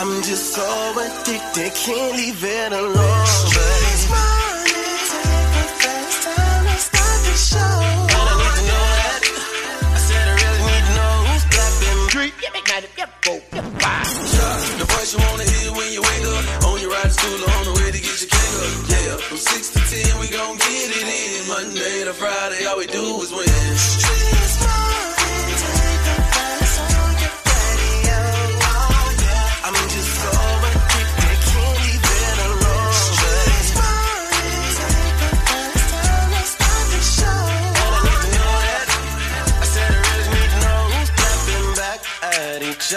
I'm just so addicted, can't leave it alone. Face time start the show. I said I really need to know who's the voice you wanna hear when you wake up. On your ride to school on the way to get your up. Yeah, from six to ten we gon' get it in. Monday to Friday, all we do is win.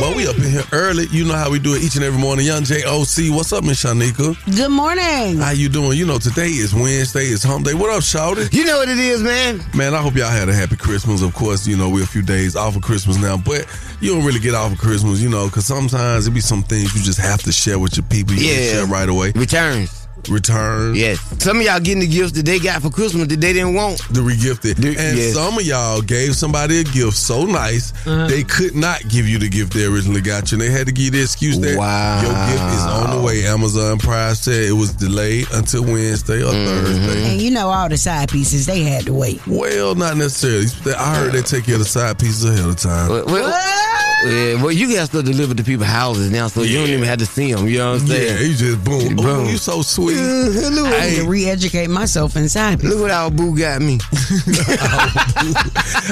Well, we up in here early. You know how we do it each and every morning. Yung Joc, what's up, Miss Shanika? Good morning. How you doing? You know, today is Wednesday. It's hump day. What up, Shawty? You know what it is, man. Man, I hope y'all had a happy Christmas. Of course, you know, we're a few days off of Christmas now, but you don't really get off of Christmas, you know, because sometimes it be some things you just have to share with your people. You yeah. share right away. Returns. Return. Yes. Some of y'all getting the gifts that they got for Christmas that they didn't want. The regifted. The- and yes. some of y'all gave somebody a gift so nice, Uh-huh. they could not give you the gift they originally got you. And they had to give you the excuse that Wow. your gift is on the way. Amazon Prime said it was delayed until Wednesday or Mm-hmm. Thursday. And you know all the side pieces, they had to wait. Well, not necessarily. I heard they take care of the side pieces ahead of time. Well, well, yeah, well, you got stuff delivered to people's houses now, so you don't even have to see them. You know what I'm Yeah, saying? you just boom. Oh, Boom. you so sweet. I need to re-educate myself inside. Look what our boo got me.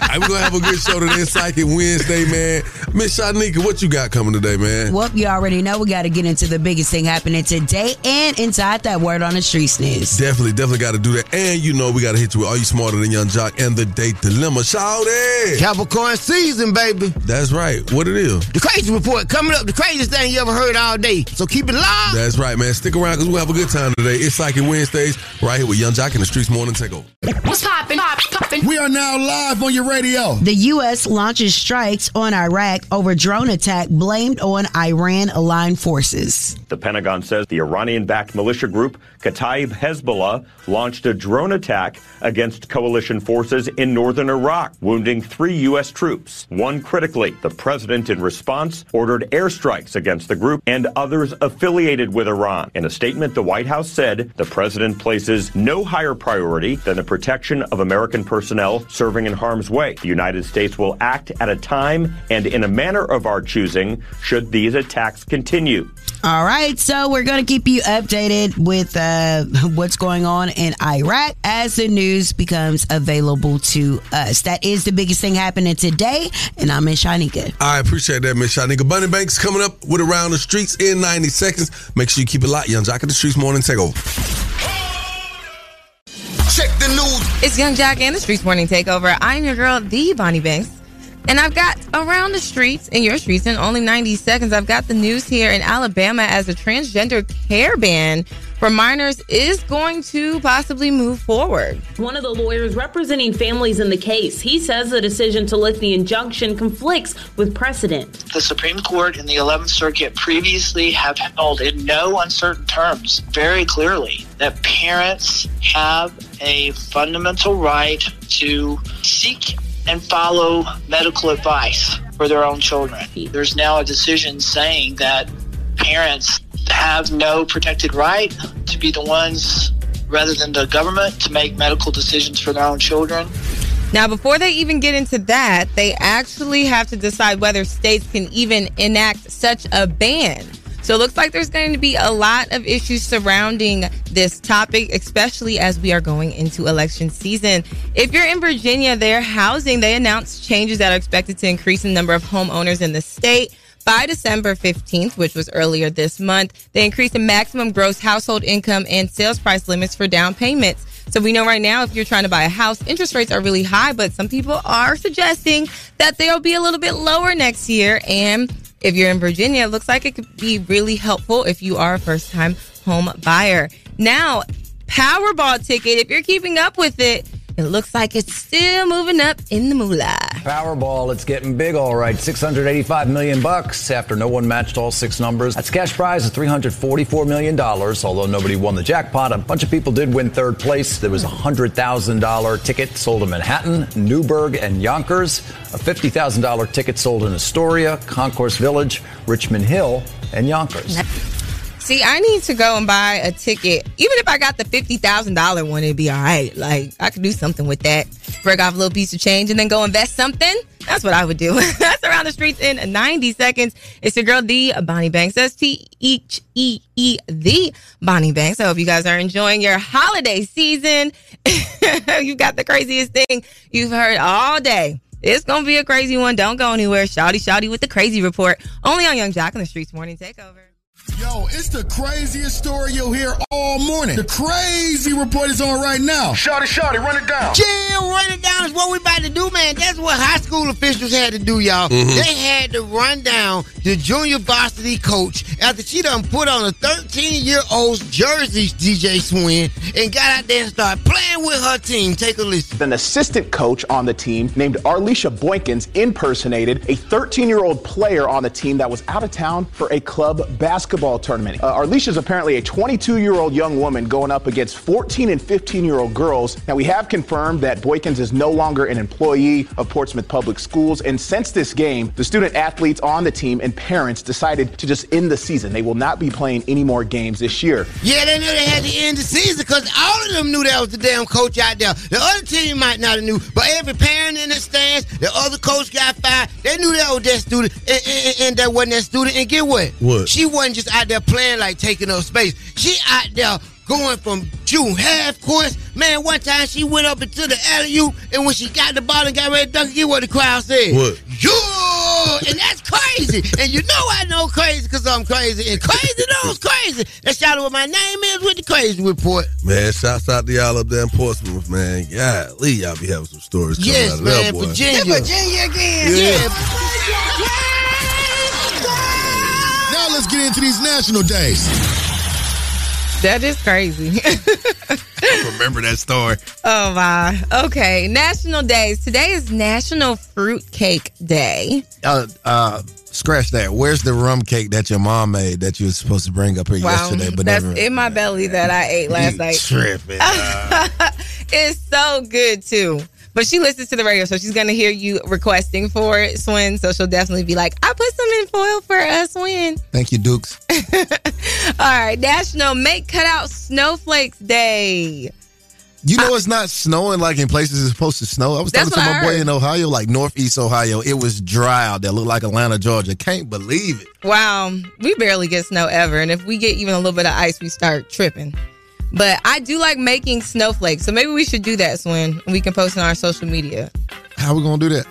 Hey, we're gonna have a good show today, Psychic Wednesday, man. Miss Shanika, what you got coming today, man? Well, you already know we got to get into the biggest thing happening today and inside that word on the street sneeze. Definitely, definitely got to do that. And you know, we got to hit you with Are You Smarter Than Yung Joc and the Date Dilemma. Shout it! Capricorn season, baby. That's right. What it is. The crazy report coming up, the craziest thing you ever heard all day. So keep it live. That's right, man. Stick around because we'll have a good time today. It's Psychic Wednesdays right here with Yung Joc in the Streetz Morning Takeover. What's poppin'? Poppin'. We are now live on your radio. The U.S. launches strikes on Iraq over drone attack blamed on Iran-aligned forces. The Pentagon says the Iranian backed militia group Kataib Hezbollah launched a drone attack against coalition forces in northern Iraq, wounding three U.S. troops. One critically, the president, in response, ordered airstrikes against the group and others affiliated with Iran. In a statement, the White House said the president places no higher priority than the protection of American personnel serving in harm's way. The United States will act at a time and in a manner of our choosing should these attacks continue. All right, so we're going to keep you updated with uh, what's going on in Iraq as the news becomes available to us. That is the biggest thing happening today, and I'm in Shanika. I appreciate that, Miss Shanika. Bunny Banks coming up with Around the Streets in 90 seconds. Make sure you keep it locked. Yung Joc in the Streetz Morning Takeover. Check the news. It's Young Jack and the Streetz Morning Takeover. I'm your girl, the Bonnie Banks. And I've got around the streets, in your streets, in only 90 seconds, I've got the news here in Alabama as a transgender care ban for minors is going to possibly move forward. One of the lawyers representing families in the case, he says the decision to lift the injunction conflicts with precedent. The Supreme Court and the 11th Circuit previously have held in no uncertain terms very clearly that parents have a fundamental right to seek and follow medical advice for their own children. There's now a decision saying that parents have no protected right to be the ones, rather than the government, to make medical decisions for their own children. Now, before they even get into that, they actually have to decide whether states can even enact such a ban. So it looks like there's going to be a lot of issues surrounding this topic, especially as we are going into election season. If you're in Virginia, their housing, they announced changes that are expected to increase the number of homeowners in the state. By December 15th, which was earlier this month, they increased the maximum gross household income and sales price limits for down payments. So we know right now if you're trying to buy a house, interest rates are really high, but some people are suggesting that they'll be a little bit lower next year. And if you're in Virginia, it looks like it could be really helpful if you are a first time home buyer. Now, Powerball ticket, if you're keeping up with it, it looks like it's still moving up in the moolah. Powerball, it's getting big, all right. 685 million bucks after no one matched all six numbers. That's cash prize of 344 million dollars. Although nobody won the jackpot, a bunch of people did win third place. There was a hundred thousand dollar ticket sold in Manhattan, Newburgh, and Yonkers. A fifty thousand dollar ticket sold in Astoria, Concourse Village, Richmond Hill, and Yonkers. See, I need to go and buy a ticket. Even if I got the fifty thousand dollar one, it'd be all right. Like I could do something with that. Break off a little piece of change and then go invest something. That's what I would do. That's around the streets in 90 seconds. It's your girl, the Bonnie Banks. That's T H E E, the Bonnie Banks. I hope you guys are enjoying your holiday season. You've got the craziest thing you've heard all day. It's gonna be a crazy one. Don't go anywhere. Shouty, shouty with the crazy report. Only on Yung Joc on the Streetz Morning Takeover. Yo, it's the craziest story you'll hear all morning. The crazy report is on right now. Shotty, shotty, run it down. Chill, run it down is what we about to do, man. That's what high school officials had to do, y'all. Mhm. They had to run down the junior varsity coach after she done put on a 13 year old's jersey, DJ Swin, and got out there and started playing with her team. Take a listen. An assistant coach on the team named Arlisha Boykins impersonated a 13 year old player on the team that was out of town for a club basketball tournament. Uh, Arlisha is apparently a 22 year old young woman going up against 14 and 15 year old girls. Now, we have confirmed that Boykins is no longer an employee of Portsmouth Public Schools. And since this game, the student athletes on the team and parents decided to just end the season. They will not be playing any more games this year. Yeah, they knew they had to end the season because all of them knew that was the damn coach out there. The other team might not have knew, but every parent in the stands, the other coach got fired. They knew that was that student, and, and, and that wasn't that student. And get what? What? She wasn't just out there playing like taking up space. She out there going from shooting half course. Man, one time she went up into the alley oop, and when she got the ball and got ready to dunk, it, get what the crowd said. What? Yeah, and that's crazy. and you know I know crazy because I'm crazy, and crazy knows crazy. That's y'all what my name is with the crazy report. Man, shouts out to y'all up there in Portsmouth, man. Yeah, Lee, y'all be having some stories coming Yes, out of man, that boy. Virginia. Virginia again. Yeah. Now get into these national days. That is crazy. Remember that story. Oh my. Okay. National days. Today is National Fruitcake Day. Uh, uh, scratch that. Where's the rum cake that your mom made that you were supposed to bring up here Wow. yesterday? But That's never. in my belly that I ate last night. tripping. it's so good too. But she listens to the radio, so she's gonna hear you requesting for it, Swin. So she'll definitely be like, I put some in foil for us, Swin. Thank you, Dukes. All right, National Make Cutout Snowflakes Day. You know it's not snowing like in places it's supposed to snow. I was talking to my boy in Ohio, like northeast Ohio. It was dry out there, looked like Atlanta, Georgia. Can't believe it. Wow, we barely get snow ever, and if we get even a little bit of ice, we start tripping. But I do like making snowflakes, so maybe we should do that, Swin. We can post on our social media. How we gonna do that?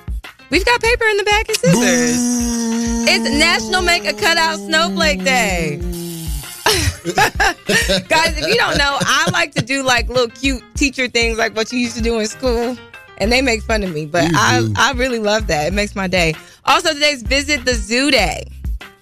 We've got paper in the back and scissors. It's National Make a Cutout Snowflake Day. Guys, if you don't know, I like to do like little cute teacher things like what you used to do in school. And they make fun of me, but You I, do. I really love that. It makes my day. Also, today's Visit the Zoo Day.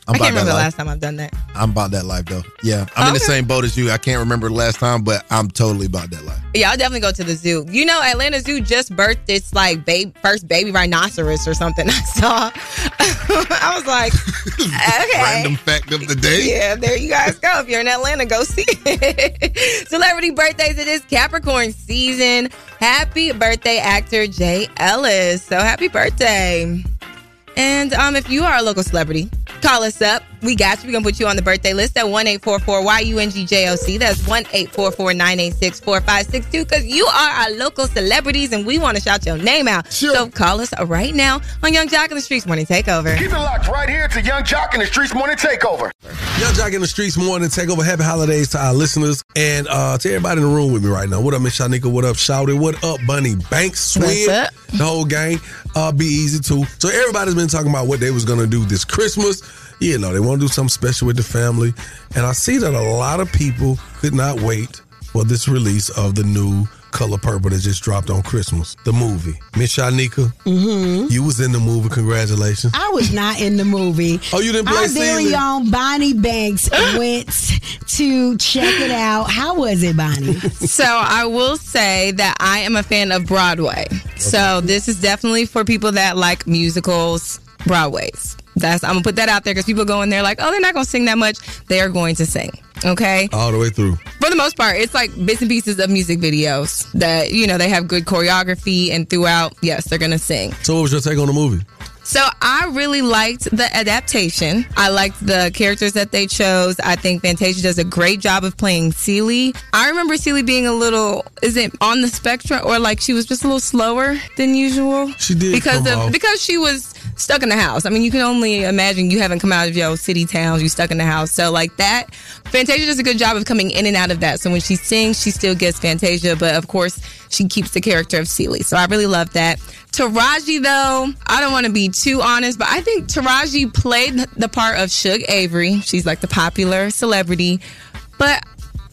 I'm I about can't remember that the last time I've done that. I'm about that life though. Yeah, I'm in the Okay. same boat as you. I can't remember the last time, but I'm totally about that life. Yeah, I'll definitely go to the zoo. You know, Atlanta Zoo just birthed its like babe, first baby rhinoceros or something. I saw. I was like, okay. Random fact of the day. Yeah, there you guys go. If you're in Atlanta, go see it. Celebrity birthdays. It is Capricorn season. Happy birthday, actor Jay Ellis. So happy birthday. And um, if you are a local celebrity, call us up we got you. We're gonna put you on the birthday list at one eight four four Y U N G J O C. That's one eight four four nine eight six four five six two. Because you are our local celebrities, and we want to shout your name out. So call us right now on Yung Joc in the Streetz Morning Takeover. Keep it locked right here to Yung Joc in the Streetz Morning Takeover. Yung Joc in the Streetz morning takeover. Happy holidays to our listeners and uh, to everybody in the room with me right now. What up, Miss Shanika? What up, Shouty? What up, Bunny Banks? Swin? What's up? The whole gang. Uh, be easy too. So everybody's been talking about what they was gonna do this Christmas. You know, they want to do something special with the family, and I see that a lot of people could not wait for this release of the new Color Purple that just dropped on Christmas, the movie. Miss Shanika, Mm-hmm. you was in the movie. Congratulations. I was not in the movie. Oh, you didn't play Our very Celie? own Bonnie Banks went to check it out. How was it, Bonnie? So I will say that I am a fan of Broadway. So this is definitely for people that like musicals, Broadways. That's I'm gonna put that out there because people go in there like, oh, they're not gonna sing that much. They are going to sing. Okay. All the way through. For the most part, it's like bits and pieces of music videos that you know they have good choreography and throughout. Yes, they're gonna sing. So what was your take on the movie? So I really liked the adaptation. I liked the characters that they chose. I think Fantasia does a great job of playing Celie. I remember Celie being a little, is it on the spectrum or like she was just a little slower than usual? She did because of off. because she was stuck in the house. I mean, you can only imagine you haven't come out of your city towns, you stuck in the house. So like that, Fantasia does a good job of coming in and out of that. So when she sings, she still gets Fantasia, but of course she keeps the character of Celie. So I really love that. Taraji though, I don't want to be too honest, but I think Taraji played the part of Shug Avery. She's like the popular celebrity, but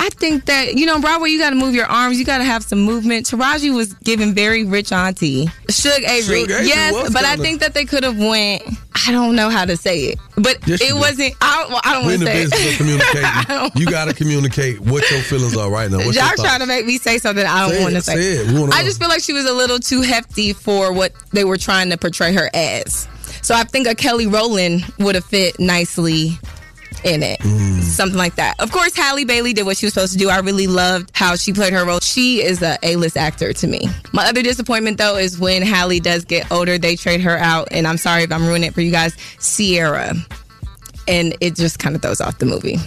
I think that you know Broadway, you got to move your arms, you got to have some movement. Taraji was giving very rich auntie Shug Avery, Shug Avery yes, but I think that they could have went. I don't know how to say it, but Yes, it wasn't. I. Well, I don't want to say. business of it. communicating. you got to communicate what your feelings are right now. What's Y'all trying to make me say something I don't want to say. say. I know. just feel like she was a little too hefty for what they were trying to portray her as. So I think a Kelly Rowland would have fit nicely in it. Mm. Something like that. Of course, Halle Bailey did what she was supposed to do. I really loved how she played her role. She is a A-list actor to me. My other disappointment though is when Halle does get older, they trade her out, and I'm sorry if I'm ruining it for you guys. Ciara, and it just kind of throws off the movie.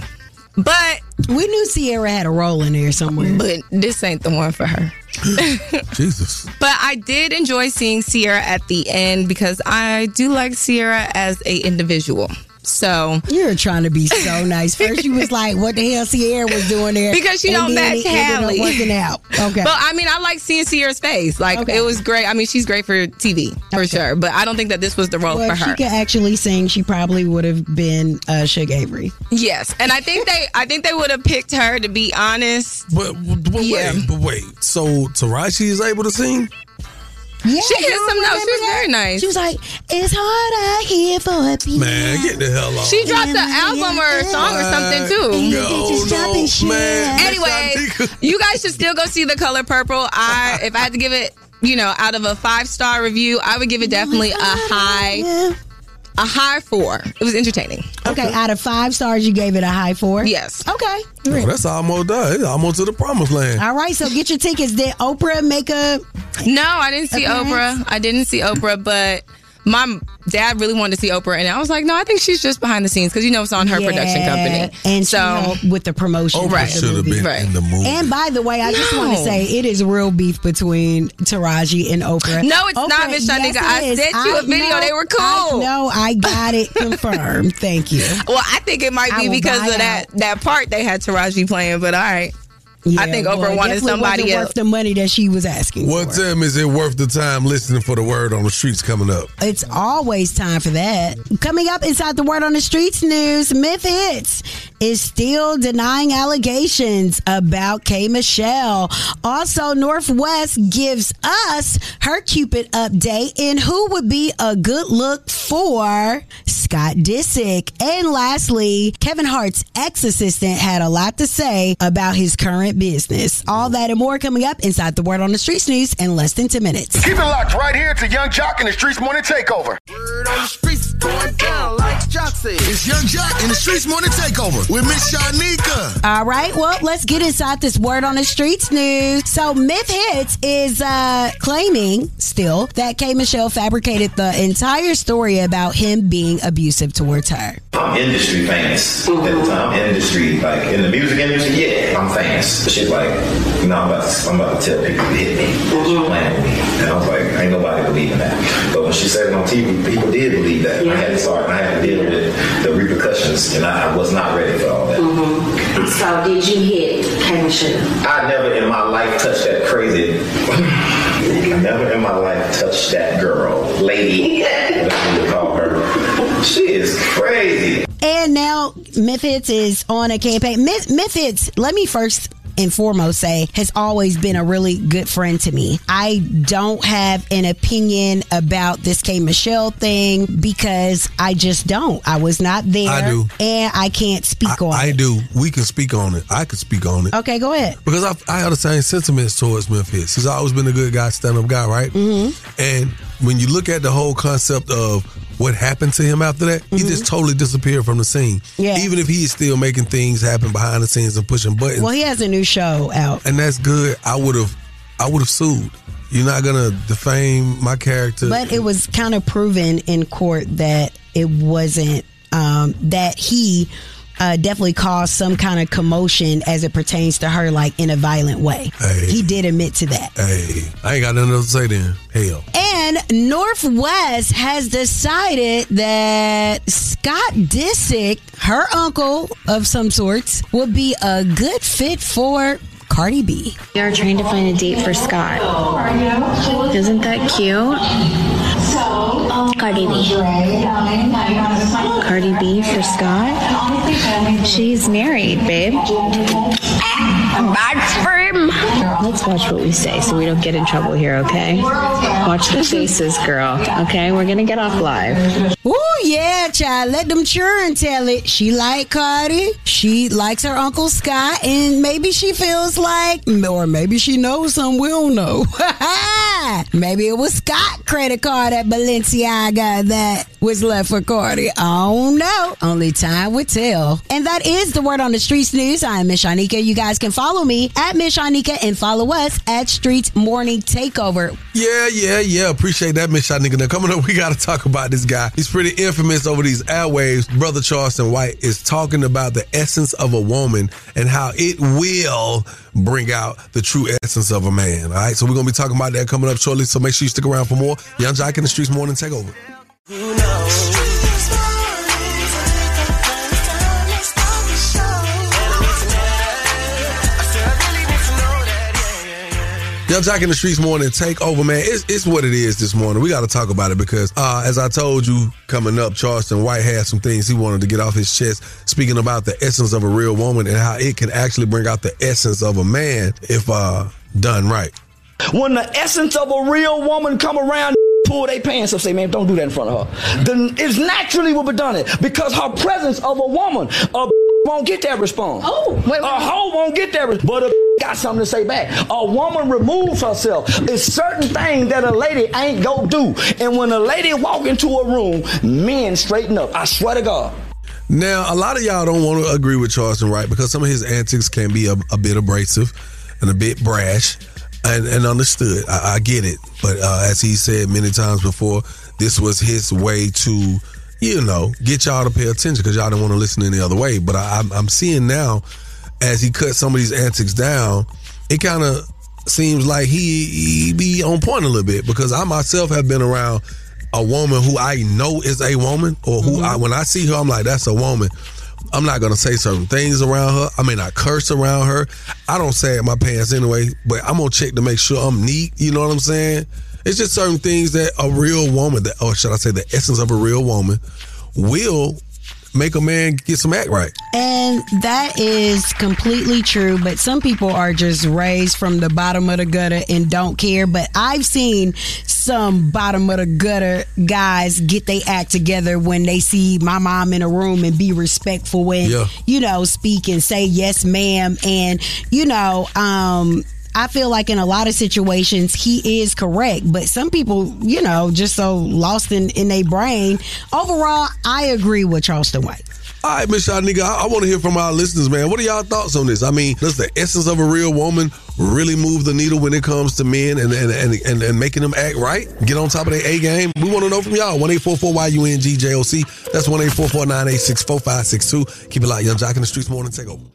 But we knew Ciara had a role in there somewhere. But this ain't the one for her. Jesus. But I did enjoy seeing Ciara at the end because I do like Ciara as a individual. So You're trying to be so nice. First, you was like, "What the hell Ciara was doing there?" because she And don't then match it ended up Halle. working out. Okay, But I mean, I like seeing Ciara's face. Like it was great. I mean, she's great for TV for sure. But I don't think that this was the role well, for if she could actually sing, she probably would have been uh, Shug Avery. yes, and I think they, I think they would have picked her to be honest. But, but wait, but wait. So Taraji is able to sing? Yeah, she hit you some notes. She was very nice. She was like, "It's hard out here for a people." Man, get the hell off. She dropped an album or a song or something too. Oh, no, no, man. Anyway, you guys should still go see The Color Purple. I, if I had to give it, you know, out of a five star review, I would give it definitely a high, a high four. It was entertaining. Okay, out of five stars, you gave it a high four. Yes. Okay. Oh, that's almost done. It's almost to the promised land. All right, so get your tickets. Did Oprah make a? No, I didn't see appearance? Oprah. I didn't see Oprah, but my dad really wanted to see Oprah, and I was like, no, I think she's just behind the scenes because you know it's on her production company. and so she helped with the promotion. Oprah of the should have movie. been in the movie. And by the way, I just want to say it is real beef between Taraji and Oprah. No, it's not, Oprah, Miss Shanika. yes, I is. sent you a video. know- They were I cool. know. I got it confirmed. Thank you. Well, I think it might be because buy of that that part they had Taraji playing, but all right. I Yeah, think well, Oprah it wanted somebody wasn't else. worth the money that she was asking. What time is it worth the time listening for the word on the streets coming up? It's always time for that. Coming up inside the Word on the Streets news, Memphitz is still denying allegations about K. Michelle. Also, North West gives us her Cupid update and who would be a good look for Scott Disick. And lastly, Kevin Hart's ex assistant had a lot to say about his current business. All that and more coming up inside the Word on the Streets news in less than 10 minutes. Keep it locked right here to Yung Joc in the Streetz Morning Takeover. Word on the streets going down like Joc said. It's Yung Joc in the Streetz Morning Takeover with Miss Shanika. All right, well, let's get inside this word on the streets news. So, Memphitz is uh, claiming still that K. Michelle fabricated the entire story about him being abusive towards her. I'm industry famous at the time. I'm industry, like in the music industry, yeah, I'm famous. But she's like, you know, I'm about to, I'm about to tell people to hit me. She's mm-hmm. playing with me. And I was like, ain't nobody believing that. But when she said it on TV, people did believe that. I had to start, and I had to deal with the repercussions, and I, I was not ready for all that. Mm-hmm. So did you hit K Michelle? I never in my life touched that crazy. I never in my life touched that girl, lady, whatever you call her. She is crazy. And now Myth is on a campaign. Myth, Myth let me first and foremost say, has always been a really good friend to me. I don't have an opinion about this K Michelle thing because I just don't. I was not there. I do. And I can't speak on I it. do. We can speak on it. I can speak on it. Okay, go ahead. Because I, I have the same sentiments towards Memphitz. He's always been a good guy, stand up guy, right? Mm-hmm. And when you look at the whole concept of what happened to him after that, he just totally disappeared from the scene. Mm-hmm. Yeah. Even if he is still making things happen behind the scenes and pushing buttons. Well, he has a new show out. and that's good. I would have I would have sued. You're not gonna defame my character. But it was kind of proven in court that it wasn't um, that he uh, definitely caused some kind of commotion as it pertains to her, like in a violent way. Hey. He did admit to that. hey, I ain't got nothing else to say then. Hell. And North West has decided that Scott Disick, her uncle of some sorts, would be a good fit for Cardi B. We are trying to find a date for Scott. Isn't that cute? Cardi B. Cardi B for Scott? She's married, babe. Bad sperm. Let's watch what we say so we don't get in trouble here, okay? Watch the faces, girl. Okay, we're gonna get off live. Ooh, yeah, child. Let them churn tell it. She like Cardi. She likes her Uncle Scott. And maybe she feels like, or maybe she knows some we don't know. maybe it was Scott credit card at Balenciaga that was left for Cardi. I don't know. Only time would tell. And that is the word on the streets news. I am Miss Shanika. You guys can follow me at Miss Shanika and follow us at Streetz Morning Takeover. Yeah, yeah, yeah. Appreciate that, Miss Shanika. Now, coming up, we got to talk about this guy. He's pretty infamous over these airwaves. Brother Charleston White is talking about the essence of a woman and how it will bring out the true essence of a man. All right, so we're going to be talking about that coming up shortly. So make sure you stick around for more. Yung Joc in the Streetz Morning Takeover. Yung Joc in the Streetz morning take over, man. It's, it's what it is this morning. We got to talk about it because, uh, as I told you coming up, Charleston White had some things he wanted to get off his chest, speaking about the essence of a real woman and how it can actually bring out the essence of a man if uh, done right. When the essence of a real woman come around, pull their pants up, say, man, don't do that in front of her. Then it's naturally will be done it because her presence of a woman, a won't get that response. Oh, wait, a hoe won't get that, res- but a got something to say back. A woman removes herself. It's certain things that a lady ain't go do, and when a lady walk into a room, men straighten up. I swear to God. Now, a lot of y'all don't want to agree with Charleston White because some of his antics can be a, a bit abrasive and a bit brash and, and understood. I, I get it. But uh, as he said many times before, this was his way to, you know, get y'all to pay attention because y'all didn't want to listen any other way. But I, I'm, I'm seeing now as he cut some of these antics down, it kind of seems like he, he be on point a little bit because I myself have been around a woman who I know is a woman or who mm-hmm. I, when I see her, I'm like, that's a woman. I'm not gonna say certain things around her. I mean, I curse around her. I don't say it in my pants anyway, but I'm gonna check to make sure I'm neat. You know what I'm saying? It's just certain things that a real woman, that, or should I say, the essence of a real woman, will make a man get some act right. And that is completely true, but some people are just raised from the bottom of the gutter and don't care. But I've seen some bottom of the gutter guys get they act together when they see my mom in a room and be respectful and, Yeah. you know, speak and say yes, ma'am. And, you know, um, I feel like in a lot of situations he is correct, but some people, you know, just so lost in in their brain. Overall, I agree with Charleston White. All right, Miss Shanika, I, I want to hear from our listeners, man. What are y'all thoughts on this? I mean, does the essence of a real woman really move the needle when it comes to men and and, and, and, and making them act right? Get on top of their A game? We want to know from y'all. 1 YUNGJOC. That's 1 4562 Keep it locked. Yung Joc in the Streetz Morning Takeover.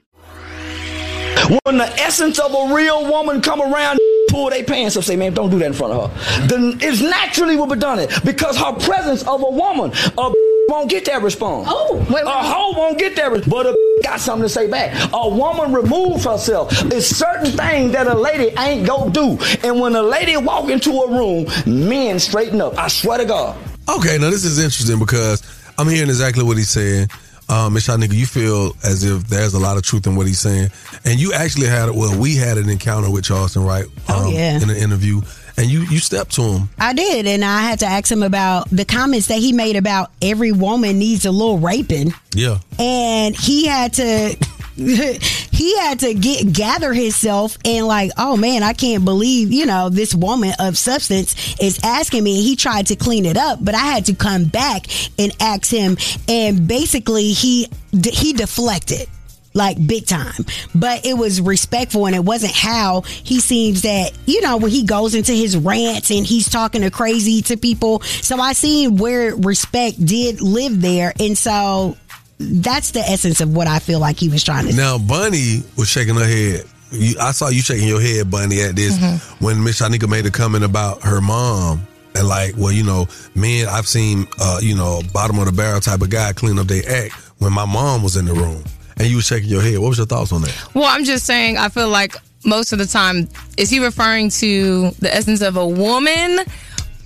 When the essence of a real woman come around, pull their pants up, say, man, don't do that in front of her. Then it's naturally will be done it because her presence of a woman, a won't get that response. Oh, a hoe won't get that, res- but a got something to say back. A woman removes herself. It's certain things that a lady ain't go do, and when a lady walk into a room, men straighten up. I swear to God. Okay, now this is interesting because I'm hearing exactly what he's saying. Um, Miss Shanika, you feel as if there's a lot of truth in what he's saying, and you actually had well, we had an encounter with Charleston, right? Um, Oh, yeah. in an interview, and you you stepped to him. I did, and I had to ask him about the comments that he made about every woman needs a little raping, Yeah. and he had to. he had to get gather himself and like oh man i can't believe you know this woman of substance is asking me. He tried to clean it up but i had to come back and ask him. And basically he he deflected like big time. But it was respectful and it wasn't how he seems that you know when he goes into his rants and he's talking to crazy to people. So i seen where respect did live there. And so that's the essence of what i feel like he was trying to Now, Bunny was shaking her head. You, I saw you shaking your head, Bunny, at this Mm-hmm. when Miss Shanika made a comment about her mom. And like, well, you know, men, I've seen, uh, you know, bottom of the barrel type of guy clean up their act when my mom was in the room. And you were shaking your head. What was your thoughts on that? Well, I'm just saying, I feel like most of the time, is he referring to the essence of a woman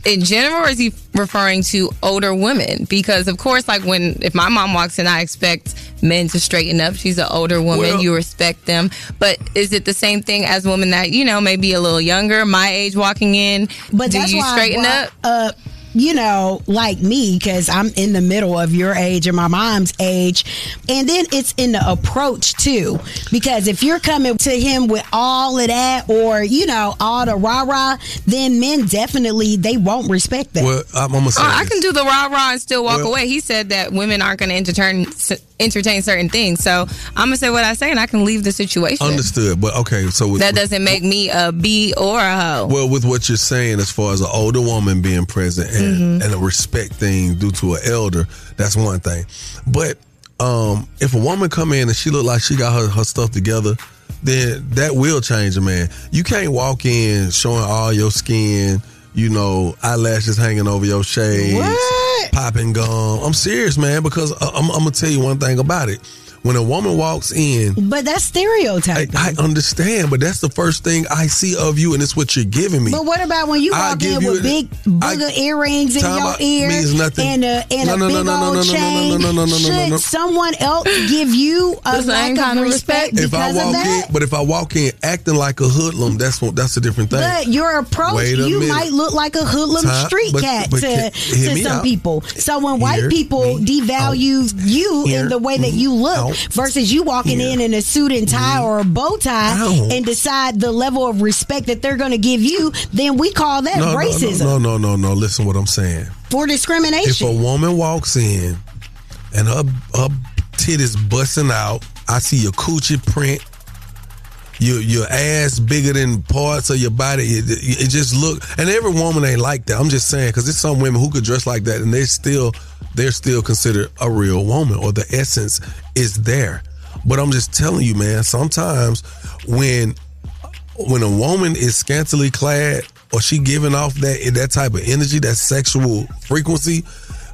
in general, or is he referring to older women? Because, of course, like when, if my mom walks in, I expect men to straighten up. She's an older woman, Well- you respect them. But is it the same thing as women that, you know, maybe a little younger, my age walking in? But do that's you why straighten brought up? up, you know, like me, because I'm in the middle of your age and my mom's age. And then it's in the approach too. Because if you're coming to him with all of that or, you know, all the rah rah, then men definitely they won't respect that. Well, I'm, I'm gonna say Oh, I can do the rah rah and still walk Well- away. He said that women aren't going to entertain entertain certain things. So I'm gonna say what I say, and I can leave the situation. Understood. But okay, so with, that doesn't make me a B or a hoe. Well, with what you're saying, as far as an older woman being present and, Mhm. and a respect thing due to an elder, that's one thing. But um, if a woman come in and she look like she got her, her stuff together, then that will change a man. You can't walk in showing all your skin, you know, eyelashes hanging over your shades, popping gum. I'm serious, man, because I- I'm, I'm gonna tell you one thing about it. When a woman walks in, But that's stereotyping. I understand, but that's the first thing I see of you, and it's what you're giving me. But what about when you I'll walk in with a- big booger earrings in your out ear means nothing. and a and No, no, no, big no, no, old no, no, no, chain? no, no, no, no, no, Should no, no. someone else give you a lack kind of of respect respect? if I because of walk that? in, but if I walk in acting like a hoodlum, that's what that's a different thing. But your approach, Wait you minute. might look like a hoodlum Time- street but- cat but to, to some out. people. So when white people devalue you in the way that you look versus you walking in in a suit and tie mm-hmm. or a bow tie Ow. and decide the level of respect that they're going to give you, then we call that no, racism no, no, no, no, no. Listen, what I'm saying. for discrimination. If a woman walks in and her her titties busting out, I see your coochie print. Your your ass bigger than parts of your body. It, it just look, and every woman ain't like that. I'm just saying because there's some women who could dress like that, and they still they're still considered a real woman, or the essence is there. But I'm just telling you, man. Sometimes when when a woman is scantily clad or she giving off that that type of energy, that sexual frequency,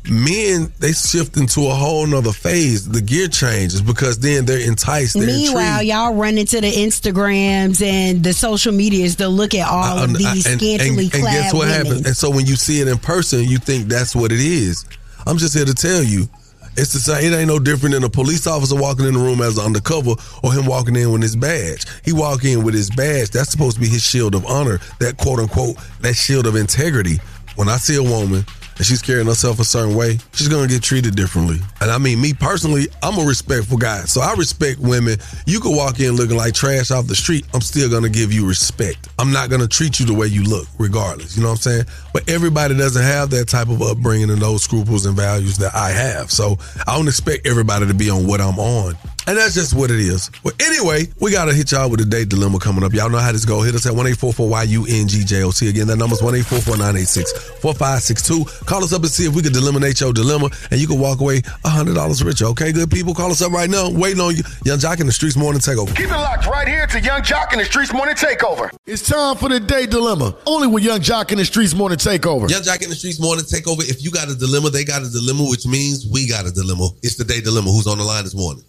men they shift into a whole nother phase. The gear changes because then they're enticed. They're Meanwhile, intrigued. y'all run into the Instagrams and the social medias to look at all I- of I- these and- scantily and, and clad guess what women. happens? And so when you see it in person, you think that's what it is. I'm just here to tell you. It's the same. It ain't no different than a police officer walking in the room as an undercover or him walking in with his badge. He walk in with his badge. That's supposed to be his shield of honor. That quote unquote that shield of integrity. When I see a woman and she's carrying herself a certain way, she's gonna get treated differently. And I mean, me personally, I'm a respectful guy, so I respect women. You could walk in looking like trash off the street, I'm still gonna give you respect. I'm not gonna treat you the way you look, regardless. You know what I'm saying? But everybody doesn't have that type of upbringing and those scruples and values that I have. So I don't expect everybody to be on what I'm on. And that's just what it is. Well, anyway, we got to hit y'all with a date dilemma coming up. Y'all know how this go. Hit us at 1-844-YUNGJOT. Again, that number's 1-844-986-4562. Call us up and see if we can eliminate your dilemma and you can walk away $100 richer. Okay, good people? Call us up right now. Waiting on you. Yung Joc in the Streetz Morning Takeover. Keep it locked right here to Yung Joc in the Streetz Morning Takeover. It's time for the day dilemma. Only with Yung Joc in the Streetz Morning Takeover. Yung Joc in the Streetz Morning Takeover. If you got a dilemma, they got a dilemma, which means we got a dilemma. It's the day dilemma. Who's on the line this morning?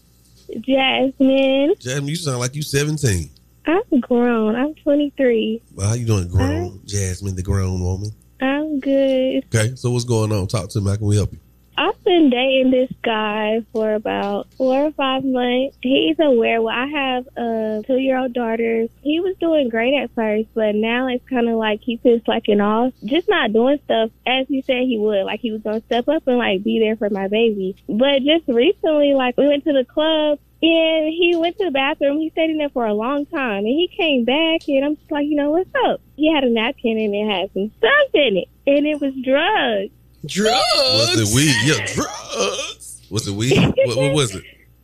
Jasmine. Jasmine, you sound like you're 17. I'm grown. I'm 23. Well, how you doing, grown? Jasmine, the grown woman. I'm good. Okay, so what's going on? Talk to me. How can we help you? I've been dating this guy for about four or five months. He's aware. Well, I have a two year old daughter. He was doing great at first, but now it's kind of like he's been slacking off, just not doing stuff as he said he would. Like he was going to step up and like be there for my baby. But just recently, like we went to the club and he went to the bathroom. He stayed in there for a long time and he came back and I'm just like, you know, what's up? He had a napkin and it had some stuff in it and it was drugs. Drugs? Was it weed? Yeah, drugs. Was it weed? what, what was it?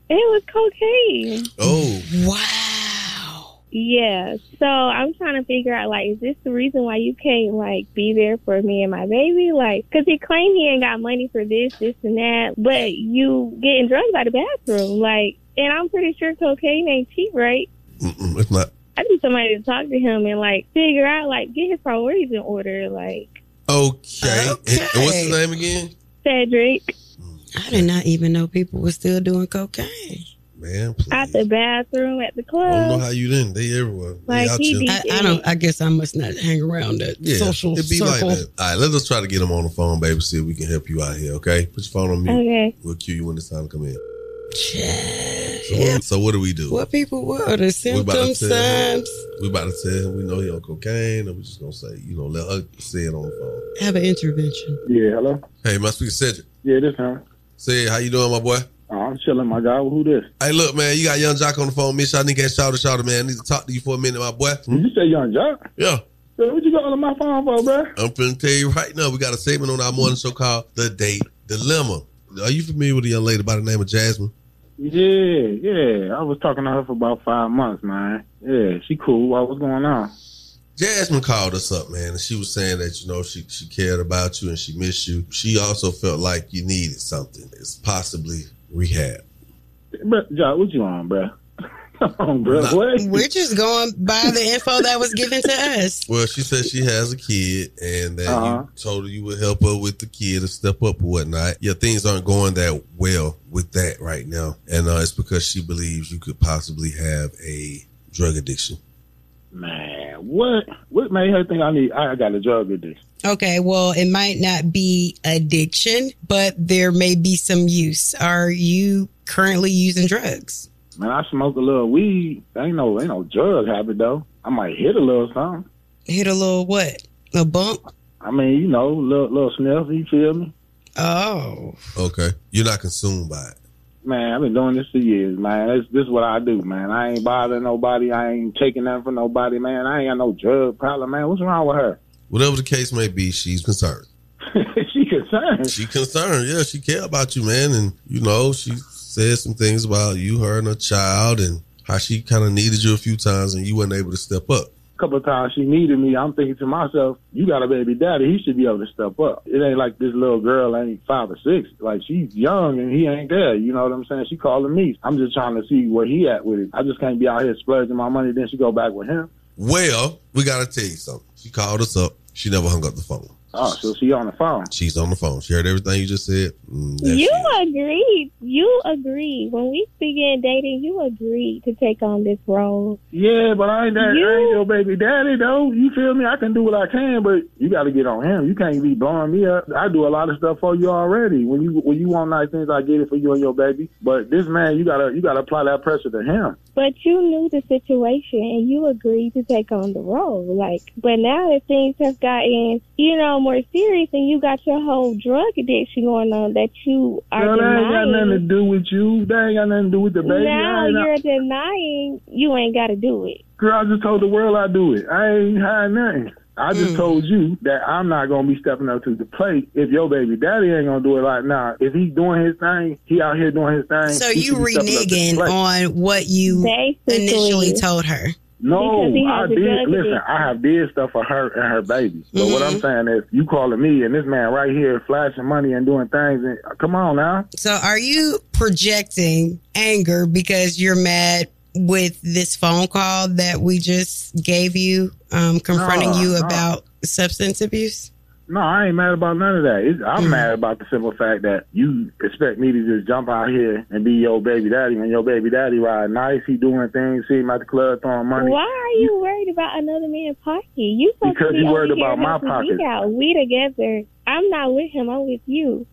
It was cocaine. Oh. Wow. Yeah. So I'm trying to figure out, like, is this the reason why you can't, like, be there for me and my baby? Like, because he claimed he ain't got money for this, this, and that, but you getting drugs out of the bathroom. Like, and I'm pretty sure cocaine ain't cheap, right? Mm-mm, it's not. I need somebody to talk to him and, like, figure out, like, get his priorities in order. Like, Okay. And- and what's his name again? Cedric I did not even know people were still doing cocaine. Man, at the bathroom at the club. I don't know how you didn't. They everywhere. They Like, out he here. be- I, I don't. I guess I must not hang around that Yeah, social it be circle. like that. All right, let us try to get him on the phone, baby. See if we can help you out here. Okay, put your phone on mute. Okay. We'll cue you when it's time to come in. So, Yeah. so what do we do? What people were the to symptoms, tell signs. We about to tell him we know he on cocaine, or we just gonna say, you know, let her say it on the phone. Have an intervention. Yeah, hello. Hey, must be Cedric. Yeah, this him. Say, how you doing, my boy? Oh, I'm chilling, my guy. Who this? Hey, look, man, you got Yung Joc on the phone. Miss Shawty can't shout shout man. I need to talk to you for a minute, my boy. Did you say Yung Joc? Yeah. So what you got on my phone for, bro? I'm finna tell you right now, we got a segment on our morning show called The Date Dilemma. Are you familiar with a young lady by the name of Jasmine? Yeah, yeah. I was talking to her for about five months, man. Yeah, she cool. What was going on? Jasmine called us up, man, and she was saying that you know she she cared about you and she missed you. She also felt like you needed something. It's possibly rehab. But Joc, what you on, bro? Come on, bro. What? We're just going by the info that was given to us. Well, she said she has a kid and that Uh-huh. you told her you would help her with the kid and step up or whatnot. Yeah, things aren't going that well with that right now, and uh, it's because she believes you could possibly have a drug addiction. Man, what? What made her think I need? I got a drug addiction. Okay, well, it might not be addiction, but there may be some use. Are you currently using drugs? Man, I smoke a little weed. Ain't no, ain't no drug habit though. I might hit a little something. Hit a little what? A bump? I mean, you know, little little sniff. You feel me? Oh. Okay, you're not consumed by it. Man, I've been doing this for years, man. This, this is what I do, man. I ain't bothering nobody. I ain't taking nothing from nobody, man. I ain't got no drug problem, man. What's wrong with her? Whatever the case may be, she's concerned. she concerned. She concerned. Yeah, she care about you, man. And you know, she said some things about you, her, and her child, and how she kind of needed you a few times, and you weren't able to step up. A couple of times she needed me. I'm thinking to myself, you got a baby daddy. He should be able to step up. It ain't like this little girl ain't five or six. Like she's young and he ain't there. You know what I'm saying? She calling me. I'm just trying to see where he at with it. I just can't be out here splurging my money. Then she go back with him. Well, we gotta tell you something. She called us up. She never hung up the phone. Oh, so she on the phone. She's on the phone. She heard everything you just said. Mm, You is. agreed. You agreed. When we began dating, you agreed to take on this role. Yeah, but I ain't that. I ain't your baby daddy though. You feel me? I can do what I can, but you got to get on him. You can't be blowing me up. I do a lot of stuff for you already. When you when you want nice things, I get it for you and your baby. But this man, you gotta you gotta apply that pressure to him. But you knew the situation and you agreed to take on the role. Like, but now that things have gotten, you know, more serious and you got your whole drug addiction going on that you are Girl, that ain't got nothing to do with you. That ain't got nothing to do with the baby. Now you're denying you ain't got to do it. Girl, I just told the world I do it. I ain't hiding nothing. I just Mm. told you that I'm not gonna be stepping up to the plate if your baby daddy ain't gonna do it like now. If he's doing his thing, he out here doing his thing. So you should be stepping up to the reneging on what you initially told her. No, he I did. Listen. I have did stuff for her and her baby. But what I'm Mhm. saying is, you calling me and this man right here flashing money and doing things. And come on now. So are you projecting anger because you're mad with this phone call that we just gave you, um, confronting No, you no. about substance abuse? No, I ain't mad about none of that. It's, I'm Mm-hmm. mad about the simple fact that you expect me to just jump out here and be your baby daddy when your baby daddy ride nice. He doing things. See him at the club throwing money. Why are you worried about another man's pocket? You supposed Because to be you over worried about my pocket. Me out. We together. I'm not with him. I'm with you.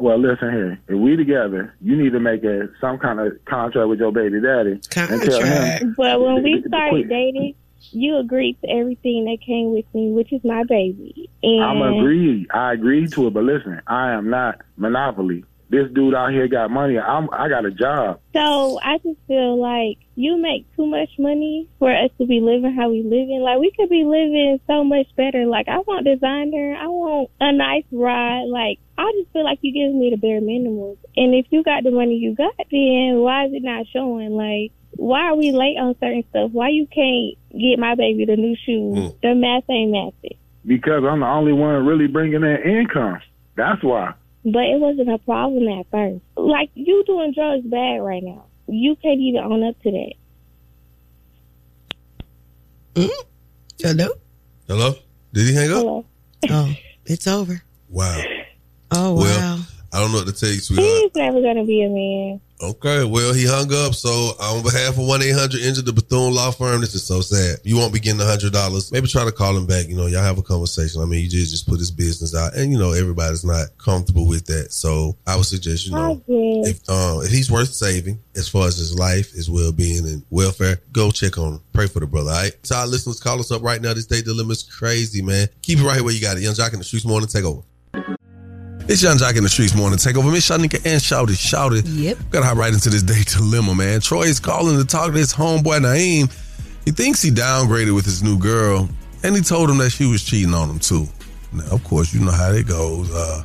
Well, listen here. If we together, you need to make a some kind of contract with your baby daddy and tell him. But when we to started dating, you agreed to everything that came with me, which is my baby. And I'm agreed. I agreed to it, but listen, I am not monopoly. This dude out here got money. I'm. I got a job. So I just feel like you make too much money for us to be living how we living. Like we could be living so much better. Like I want designer, I want a nice ride. Like I just feel like you give me the bare minimum. And if you got the money you got, then why is it not showing? Like why are we late on certain stuff? Why you can't get my baby the new shoes? Mm. The math ain't matching. Because I'm the only one really bringing in income. That's why. But it wasn't a problem at first. Like you doing drugs bad right now. You can't even own up to that. mm Hello? Hello? Did he hang up? Hello. Oh, it's over. Wow. Oh, wow. Well, I don't know what to tell you, sweetheart. He's never gonna be a man. Okay, well, he hung up. So, on behalf of 1 800 Injured the Bethune Law Firm, this is so sad. You won't be getting $100. Maybe try to call him back. You know, y'all have a conversation. I mean, you just, just put his business out. And, you know, everybody's not comfortable with that. So, I would suggest, you know, if, uh, if he's worth saving as far as his life, his well being, and welfare, go check on him. Pray for the brother, all right? So, our listeners, call us up right now. This date dilemma's crazy, man. Keep it right here where you got it. Yung Joc in the Streetz morning, take over. It's Yung Joc in the Streetz morning. Take over. Miss Shanika and Shouted. Shouted. Yep. Gotta hop right into this day dilemma, man. Troy is calling to talk to his homeboy Naeem. He thinks he downgraded with his new girl, and he told him that she was cheating on him too. Now, of course, you know how it goes. Uh,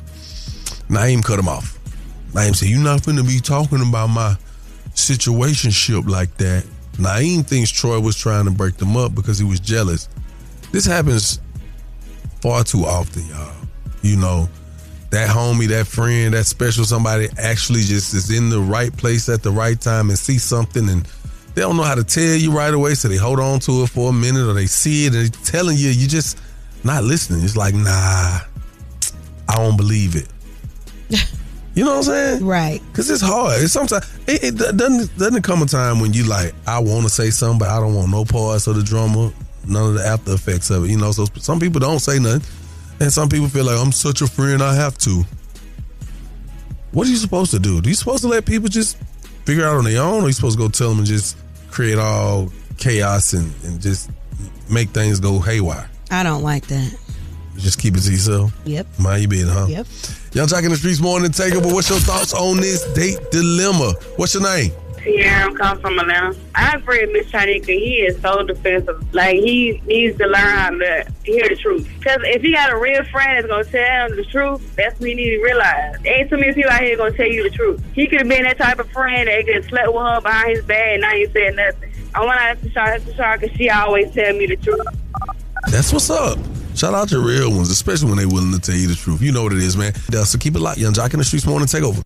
Naeem cut him off. Naeem said, You're not finna be talking about my situationship like that. Naeem thinks Troy was trying to break them up because he was jealous. This happens far too often, y'all. You know, that homie, that friend, that special somebody actually just is in the right place at the right time and see something and they don't know how to tell you right away, so they hold on to it for a minute or they see it and they telling you, you just not listening. It's like, nah, I don't believe it. You know what I'm saying? Right. Cause it's hard. It's sometimes it, it doesn't doesn't come a time when you like I want to say something, but I don't want no parts of the drama, none of the after effects of it. You know, so some people don't say nothing, and some people feel like I'm such a friend, I have to. What are you supposed to do? Are you supposed to let people just figure out on their own, or are you supposed to go tell them and just create all chaos and, and just make things go haywire? I don't like that. Just keep it to yourself. Yep. Mind your business, huh? Yep. Yung Joc in the Streetz morning take over. What's your thoughts on this date dilemma? What's your name? Sierra, I'm calling from Atlanta. I agree with Miss Shanika. He is so defensive. Like, he needs to learn how to hear the truth. Because if he got a real friend that's going to tell him the truth, that's what he need to realize. There ain't too many people out here going to tell you the truth. He could have been that type of friend that could have slept with her behind his back and now you said nothing. I want to ask the Shar, the Shar, because she always tell me the truth. That's what's up. Shout out to real ones, especially when they willing to tell you the truth. You know what it is, man. Uh, so keep it locked. Yung Joc in the Streetz morning take over.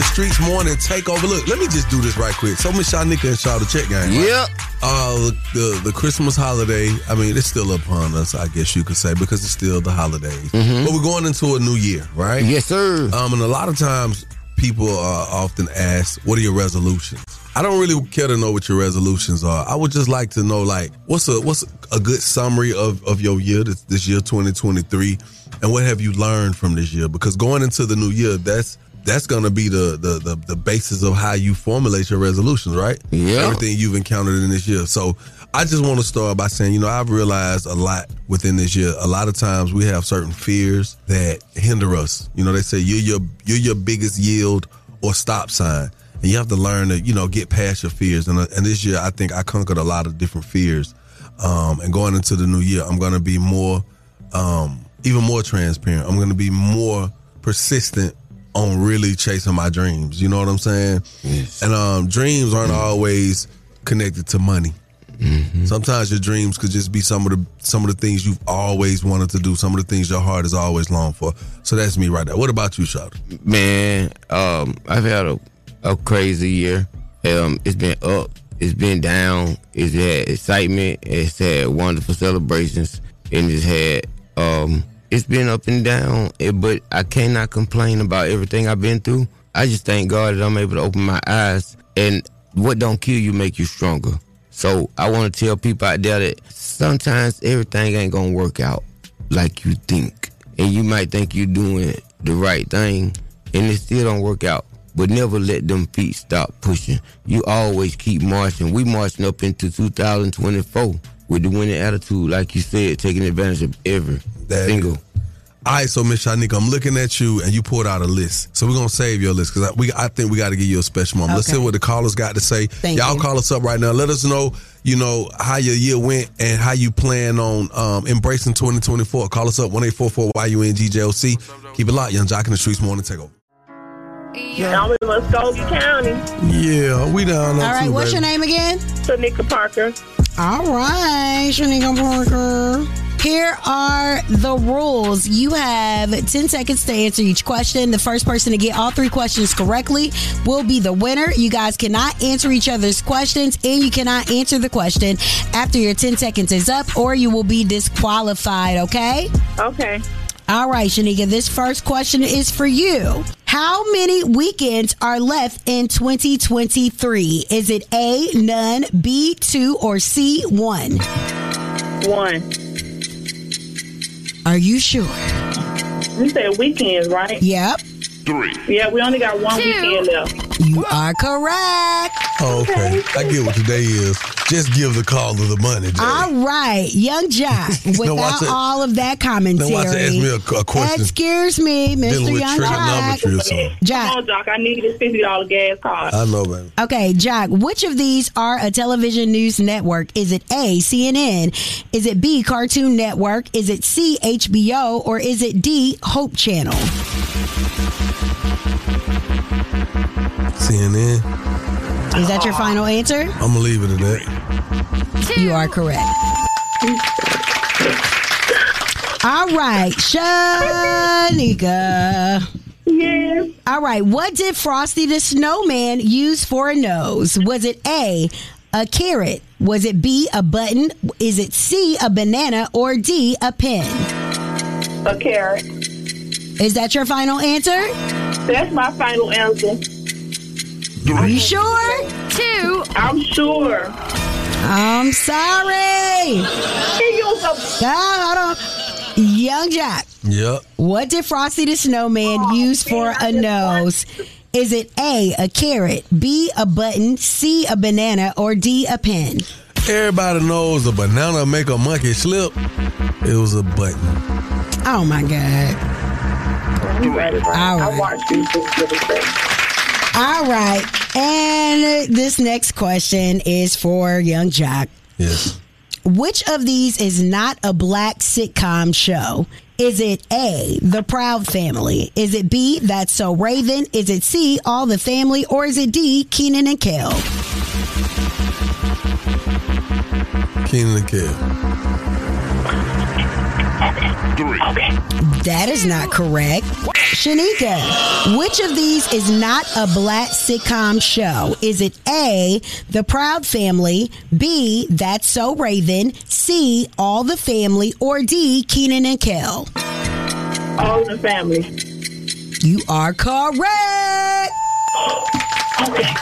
The Streetz morning take over. Look, let me just do this right quick. So Miss Shanika and Shaw the check game. Right? Yep. Uh, the the Christmas holiday. I mean, it's still upon us. I guess you could say because it's still the holidays. Mhm. But we're going into a new year, right? Yes, sir. Um, and a lot of times people are often asked, "What are your resolutions?" I don't really care to know what your resolutions are. I would just like to know, like, what's a what's a good summary of of your year this, this year 2023, and what have you learned from this year? Because going into the new year, that's that's going to be the, the the the basis of how you formulate your resolutions, right? Yeah. Everything you've encountered in this year. So I just want to start by saying, you know, I've realized a lot within this year. A lot of times we have certain fears that hinder us. You know, they say you're your you're your biggest yield or stop sign, and you have to learn to you know get past your fears. And uh, and this year, I think I conquered a lot of different fears. Um, and going into the new year, I'm going to be more, um, even more transparent. I'm going to be more persistent on really chasing my dreams. You know what I'm saying? And um, dreams aren't always connected to money. Sometimes your dreams could just be some of the some of the things you've always wanted to do, some of the things your heart has always longed for. So that's me right there. What about you, Shawty? Man, um, I've had a, a crazy year. Um, it's been up, it's been down, it's had excitement, it's had wonderful celebrations, and it's had um, it's been up and down. eh, But I cannot complain about everything I've been through. I just thank God that I'm able to open my eyes, and what don't kill you make you stronger. So I want to tell people out there that sometimes everything ain't gonna work out like you think, and you might think you're doing the right thing, and it still don't work out. But never let them feet stop pushing. You always keep marching. We marching up into 2024 with the winning attitude, like you said, taking advantage of every single. All right, so Miss Shanika, I'm looking at you, and you pulled out a list. So we're gonna save your list because I, we I think we got to give you a special moment. Let's Okay. hear what the callers got to say. Thank Y'all you. call us up right now. Let us know, you know, how your year went and how you plan on um, embracing 2024. Call us up one eight four four YUNGJOC. Keep it locked, Yung Joc in the Streetz Morning Takeover. I'm in Muskogee County. Yeah, we down there All right, too, what's your name again? Tanika Parker. All right, Shanika Parker. Here are the rules. You have 10 seconds to answer each question. The first person to get all three questions correctly will be the winner. You guys cannot answer each other's questions and you cannot answer the question after your 10 seconds is up or you will be disqualified, okay? Okay. All right, Shanika, this first question is for you. How many weekends are left in 2023? Is it A, none, B, two, or C, one? One. Are you sure? You said weekends, right? Yep. Three. Yeah, we only got one weekend left. You are correct. Oh, okay. I get what today is. Just give the call caller the money, Jay. All right, Yung Joc, Now without it. all of that commentary. Now watch it. Ask me a- a question. Excuse me, Mr. Yung Joc. trigonometry or something. Jack. Come on, Doc. I need this fifty dollar gas card. I know, baby. Okay, Jack, which of these are a television news network? Is it A, CNN? Is it B, Cartoon Network? Is it C, HBO? Or is it D, Hope Channel? CNN. Is that your final answer? I'm gonna leave it at that. You are correct. All right, Shanika. Yes. All right, what did Frosty the Snowman use for a nose? Was it A, a carrot? Was it B, a button? Is it C, a banana? Or D, a pen? A carrot. Is that your final answer? That's my final answer. Are you sure? Two. I'm sure. I'm sorry. Hold on. Yung Joc, Yep. what did Frosty the Snowman use for a nose? Is it A, a carrot, B, a button, C, a banana, or D, a pen? Everybody knows a banana make a monkey slip. It was a button. Oh my God. You ready? All I watched these things. All right. And this next question is for Yung Joc. Yes. Which of these is not a black sitcom show? Is it A, The Proud Family? Is it B, That's So Raven? Is it C, All the Family? Or is it D, Kenan and Kel? Kenan and Kel. That is not correct. Shanika, which of these is not a black sitcom show? Is it A, The Proud Family, B, That's So Raven, C, All the Family, or D, Kenan and Kel? All the family. You are correct.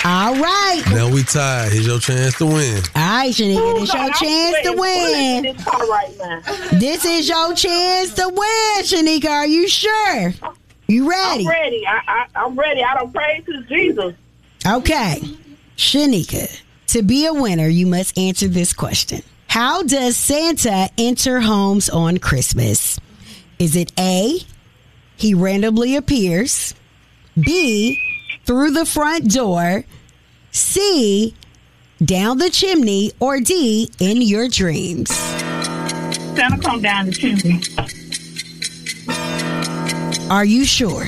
All right. Now we tied. Here's your chance to win. All right, Shanika, this your chance to win. This car. This is your chance to win, Shanika. Are you sure? You ready? I'm ready. I, I, I'm ready. I don't pray to Jesus. Okay. Shanika, to be a winner, you must answer this question. How does Santa enter homes on Christmas? Is it A, he randomly appears, B, through the front door, C, down the chimney, or D, in your dreams? Santa come down the chimney. Are you sure?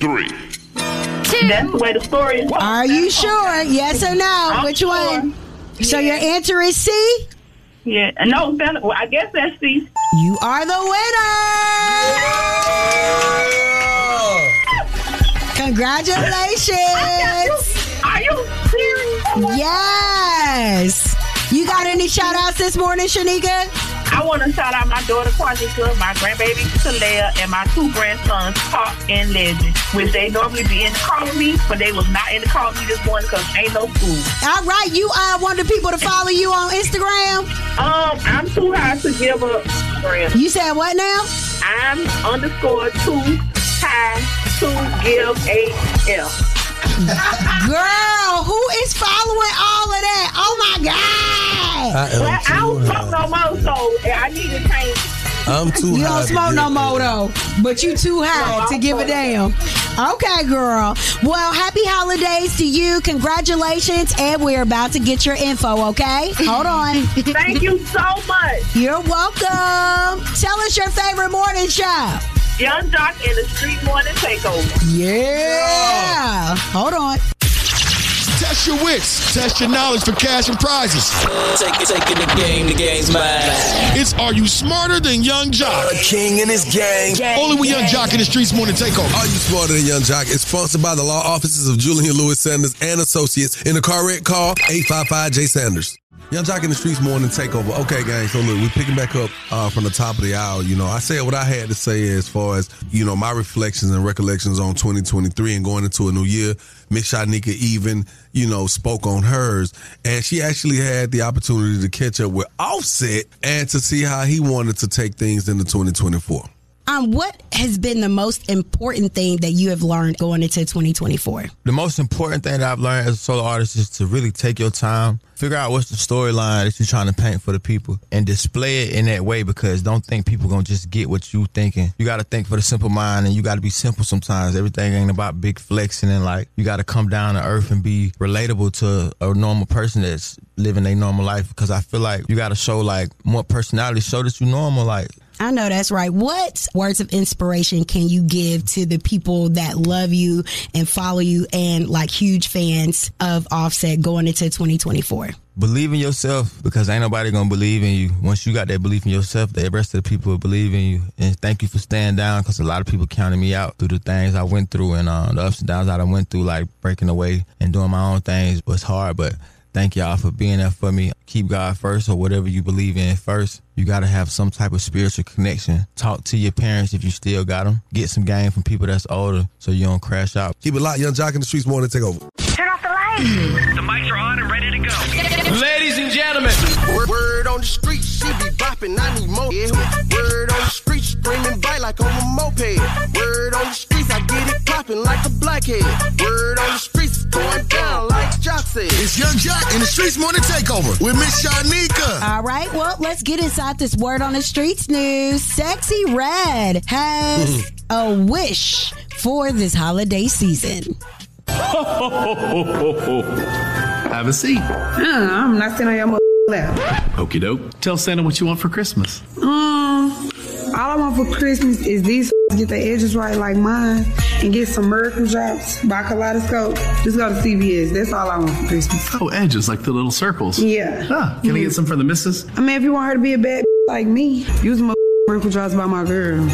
Three. Two. That's the way the story is. Are you sure? Yes or no? I'm Which sure. one? So your answer is C? Yeah. No, Santa. Well, I guess that's C. You are the winner! Congratulations! Are you serious? Yes! You got any shout outs this morning, Shanika? I want to shout out my daughter Quanika, my grandbaby Kalea, and my two grandsons, Pop and Legend, which they normally be in the car with me, but they was not in the car with me this morning because ain't no school. All right, you uh, want the people to follow you on Instagram? Um, I'm too high to give up Instagram. You said what now? I'm underscore too high to give a F. Girl, who is following all of that? Oh my God! I am Well, I don't too smoke no more, so I need to change. I'm too You high don't smoke no more though, but you too high No, to give a damn. Okay, girl. Well, happy holidays to you. Congratulations, and we're about to get your info. Okay, hold on. Thank you so much. You're welcome. Tell us your favorite morning show. Yung Joc and the Street Morning Takeover. Yeah. Hold on. Test your wits. Test your knowledge for cash and prizes. Take it, taking the game, the game's mine. It's Are You Smarter Than Yung Joc? A king and his gang. Only with Yung Joc in the Streetz Morning Takeover. Are You Smarter Than Yung Joc? It's sponsored by the law offices of Julian Lewis Sanders and Associates. In the car wreck, call 855-J Sanders. Yung Joc in the Streetz Morning Takeover. Okay, gang, so look, we're picking back up uh, from the top of the hour. You know, I said what I had to say as far as, you know, my reflections and recollections on 2023 and going into a new year. Miss Shanika even, you know, spoke on hers. And she actually had the opportunity to catch up with Offset and to see how he wanted to take things into 2024. Um, what has been the most important thing that you have learned going into 2024? The most important thing that I've learned as a solo artist is to really take your time, figure out what's the storyline that you're trying to paint for the people, and display it in that way. Because don't think people gonna just get what you're thinking. You got to think for the simple mind, and you got to be simple sometimes. Everything ain't about big flexing, and like you got to come down to earth and be relatable to a normal person that's living a normal life. Because I feel like you got to show like more personality, show that you're normal. Like I know that's right. What words of inspiration can you give to the people that love you and follow you and like huge fans of Offset going into 2024? believe in yourself because ain't nobody gonna believe in you. Once you got that belief in yourself, the rest of the people will believe in you. And thank you for staying down because a lot of people counted me out through the things I went through and uh, the ups and downs that I went through, like breaking away and doing my own things was hard. But thank y'all for being there for me. Keep God first or whatever you believe in first. You got to have some type of spiritual connection. Talk to your parents if you still got them. Get some game from people that's older so you don't crash out. Keep it locked. Yung Joc in the Streetz Morning Takeover. Turn off the lights. The mics are on and ready to go. Ladies and gentlemen. Word, word on the street, she be bopping, I need more. Yeah. Word on the street, screaming bite like on a moped. Word on the streets, I get it popping like a blackhead. Word on the streets, going down like Joc. It's Yung Joc in the Streetz Morning Takeover with Miss Shanika. All right, well, let's get inside this word on the streets news. Sexyy Red has a wish for this holiday season. Have a seat. Uh, I'm not sitting on your mother lap. Okie doke. Tell Santa what you want for Christmas. Um, all I want for Christmas is these get the edges right like mine and get some miracle drops by Kaleidoscope. Just go to CVS. That's all I want for Christmas. Oh, edges like the little circles. Yeah. Ah, can I get some for the missus? I mean, if you want her to be a bad like me, use my miracle drops by my girl.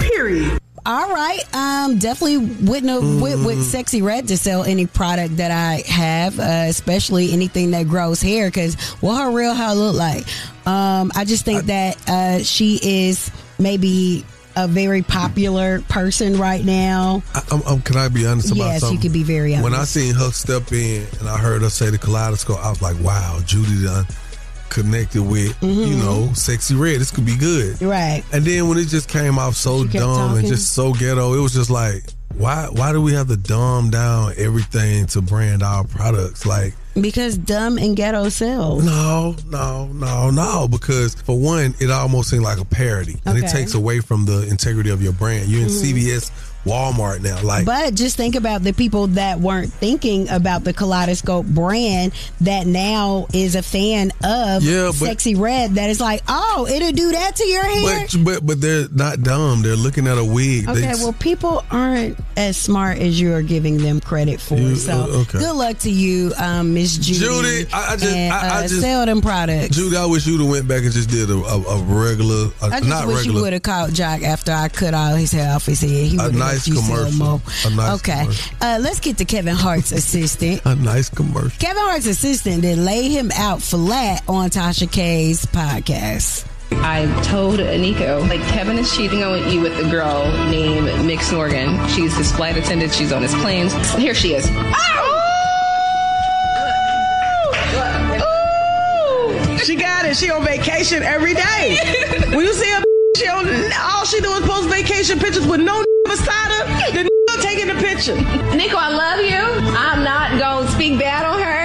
Period. All right. Um, definitely wouldn't have went with Sexyy Red to sell any product that I have, uh, especially anything that grows hair, because what her real hair look like. Um, I just think that uh, she is maybe a very popular person right now. I, I'm, I'm- can I be honest about Yes, you can be very When I seen her step in and I heard her say the kaleidoscope, I was like, wow, Judy done connected with, you Mhm. know, Sexyy Red. This could be good. Right. And then when it just came off so dumb and just so ghetto, it was just like, why why do we have to dumb down everything to brand our products? Like Because dumb and ghetto sells. no, no, no, no. Because for one, it almost seemed like a parody, and it takes away from the integrity of your brand. You're in Mhm. CVS, Walmart now. Like, but just think about the people that weren't thinking about the Kaleidoscope brand that now is a fan of Yeah, but- Sexyy Red that is like, oh, it'll do that to your hair. but but but they're not dumb. They're looking at a wig. Okay, They- well, people aren't as smart as you are giving them credit for. You- so, uh, okay. good luck to you, um, Miss Judy. Judy, I, I just, and, I, I uh, just sell them products. Judy, I wish you'd have went back and just did a, a, a regular, a, I just not wish you regular, would have called Joc after I cut all his hair off his head. He would have nice you sell commercial. A nice okay, commercial. uh, let's get to Kevin Hart's assistant. a nice commercial. Kevin Hart's assistant did lay him out flat on Tasha K's podcast. I told Nico, like, Kevin is cheating on you with a girl named Mix Morgan. She's his flight attendant. She's on his planes. Here she is. She got it. She on vacation every day. when you see her, all she do is post vacation pictures with no beside her. The taking the picture. Nico, I love you. I'm not to speak bad on her.